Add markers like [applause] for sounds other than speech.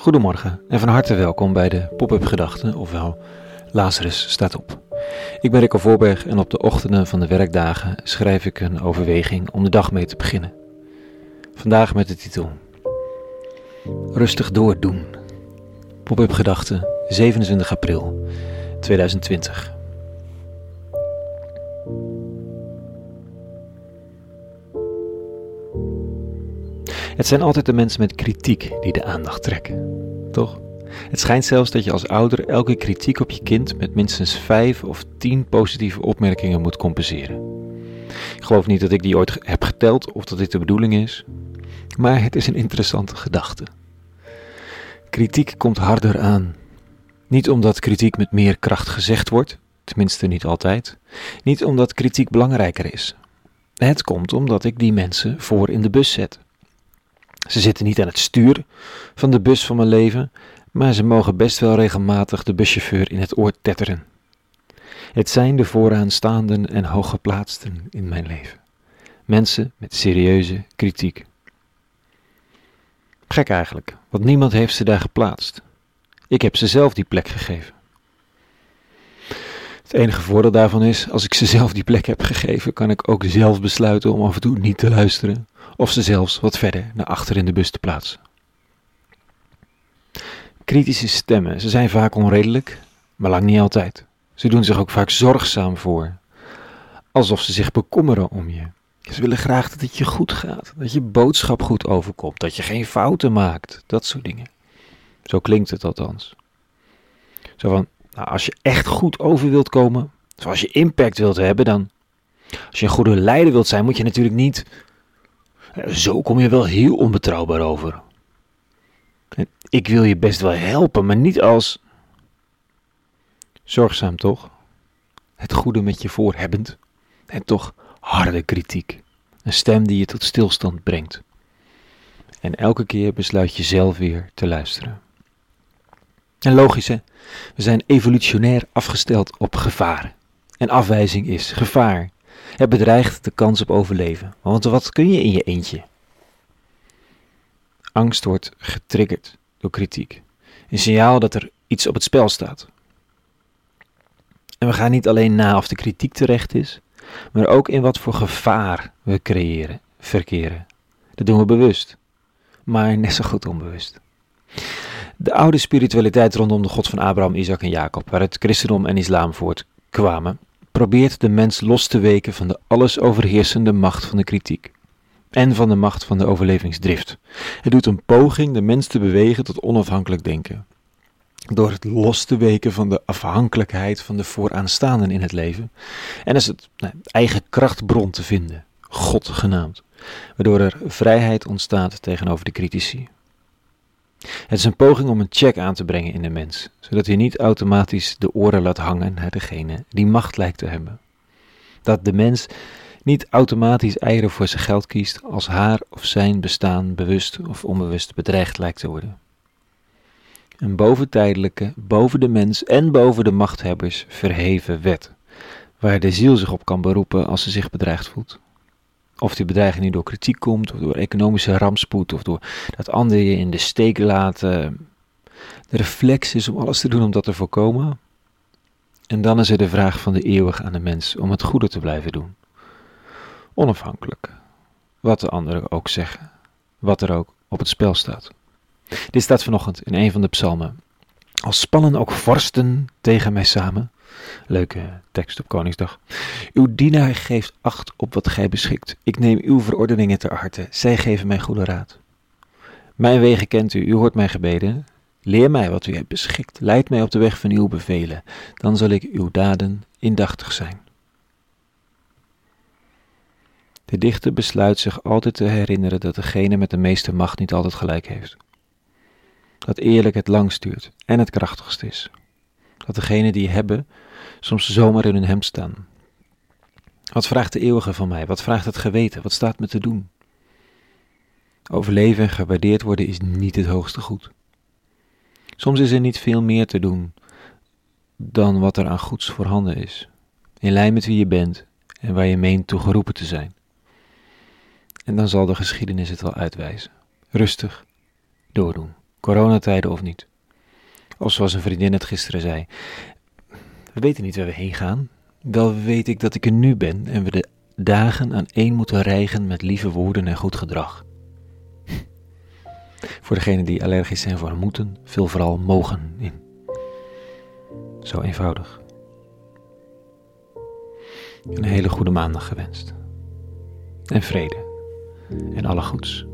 Goedemorgen en van harte welkom bij de Pop-up Gedachten, ofwel Lazarus staat op. Ik ben Rico Voorberg en op de ochtenden van de werkdagen schrijf ik een overweging om de dag mee te beginnen. Vandaag met de titel Rustig doordoen. Pop-up Gedachten, 27 april 2020. Het zijn altijd de mensen met kritiek die de aandacht trekken, toch? Het schijnt zelfs dat je als ouder elke kritiek op je kind met minstens vijf of tien positieve opmerkingen moet compenseren. Ik geloof niet dat ik die ooit heb geteld of dat dit de bedoeling is, maar het is een interessante gedachte. Kritiek komt harder aan. Niet omdat kritiek met meer kracht gezegd wordt, tenminste niet altijd. Niet omdat kritiek belangrijker is. Het komt omdat ik die mensen voor in de bus zet. Ze zitten niet aan het stuur van de bus van mijn leven, maar ze mogen best wel regelmatig de buschauffeur in het oor tetteren. Het zijn de vooraanstaanden en hooggeplaatsten in mijn leven. Mensen met serieuze kritiek. Gek eigenlijk, want niemand heeft ze daar geplaatst. Ik heb ze zelf die plek gegeven. Het enige voordeel daarvan is, als ik ze zelf die plek heb gegeven, kan ik ook zelf besluiten om af en toe niet te luisteren of ze zelfs wat verder naar achter in de bus te plaatsen. Kritische stemmen, ze zijn vaak onredelijk, maar lang niet altijd. Ze doen zich ook vaak zorgzaam voor, alsof ze zich bekommeren om je. Ze willen graag dat het je goed gaat, dat je boodschap goed overkomt, dat je geen fouten maakt, dat soort dingen. Zo klinkt het althans. Zo van, nou, als je echt goed over wilt komen, zoals je impact wilt hebben, dan. Als je een goede leider wilt zijn, moet je natuurlijk niet zo kom je wel heel onbetrouwbaar over. Ik wil je best wel helpen, maar niet als. Zorgzaam toch? Het goede met je voorhebbend. En toch harde kritiek. Een stem die je tot stilstand brengt. En elke keer besluit je zelf weer te luisteren. En logisch hè, we zijn evolutionair afgesteld op gevaar. En afwijzing is gevaar. Het bedreigt de kans op overleven. Want wat kun je in je eentje? Angst wordt getriggerd door kritiek. Een signaal dat er iets op het spel staat. En we gaan niet alleen na of de kritiek terecht is, maar ook in wat voor gevaar we creëren, verkeren. Dat doen we bewust, maar net zo goed onbewust. De oude spiritualiteit rondom de God van Abraham, Isaac en Jacob, waar het christendom en islam voortkwamen, probeert de mens los te weken van de alles overheersende macht van de kritiek en van de macht van de overlevingsdrift. Het doet een poging de mens te bewegen tot onafhankelijk denken. Door het los te weken van de afhankelijkheid van de vooraanstaanden in het leven. En is het nou, eigen krachtbron te vinden, God genaamd. Waardoor er vrijheid ontstaat tegenover de critici. Het is een poging om een check aan te brengen in de mens, zodat hij niet automatisch de oren laat hangen naar degene die macht lijkt te hebben. Dat de mens niet automatisch eieren voor zijn geld kiest als haar of zijn bestaan bewust of onbewust bedreigd lijkt te worden. Een boventijdelijke, boven de mens en boven de machthebbers verheven wet, waar de ziel zich op kan beroepen als ze zich bedreigd voelt. Of die bedreiging niet door kritiek komt, of door economische rampspoed, of door dat anderen je in de steek laten. De reflex is om alles te doen om dat te voorkomen. En dan is er de vraag van de eeuwig aan de mens om het goede te blijven doen. Onafhankelijk. Wat de anderen ook zeggen. Wat er ook op het spel staat. Dit staat vanochtend in een van de psalmen. Als spannen ook vorsten tegen mij samen. Leuke tekst op Koningsdag. Uw dienaar geeft acht op wat gij beschikt. Ik neem uw verordeningen ter harte. Zij geven mij goede raad. Mijn wegen kent u, u hoort mijn gebeden. Leer mij wat u hebt beschikt. Leid mij op de weg van uw bevelen. Dan zal ik uw daden indachtig zijn. De dichter besluit zich altijd te herinneren dat degene met de meeste macht niet altijd gelijk heeft. Dat eerlijk het langst duurt en het krachtigst is. Dat degene die hebben soms zomaar in hun hemd staan. Wat vraagt de eeuwige van mij? Wat vraagt het geweten? Wat staat me te doen? Overleven en gewaardeerd worden is niet het hoogste goed. Soms is er niet veel meer te doen dan wat er aan goeds voorhanden is, in lijn met wie je bent en waar je meent toe geroepen te zijn. En dan zal de geschiedenis het wel uitwijzen. Rustig doordoen. Coronatijden of niet. Of zoals een vriendin het gisteren zei. We weten niet waar we heen gaan. Wel weet ik dat ik er nu ben en we de dagen aan één moeten rijgen met lieve woorden en goed gedrag. [laughs] Voor degenen die allergisch zijn voor moeten, vul vooral mogen in. Zo eenvoudig. Een hele goede maandag gewenst. En vrede. En alle goeds.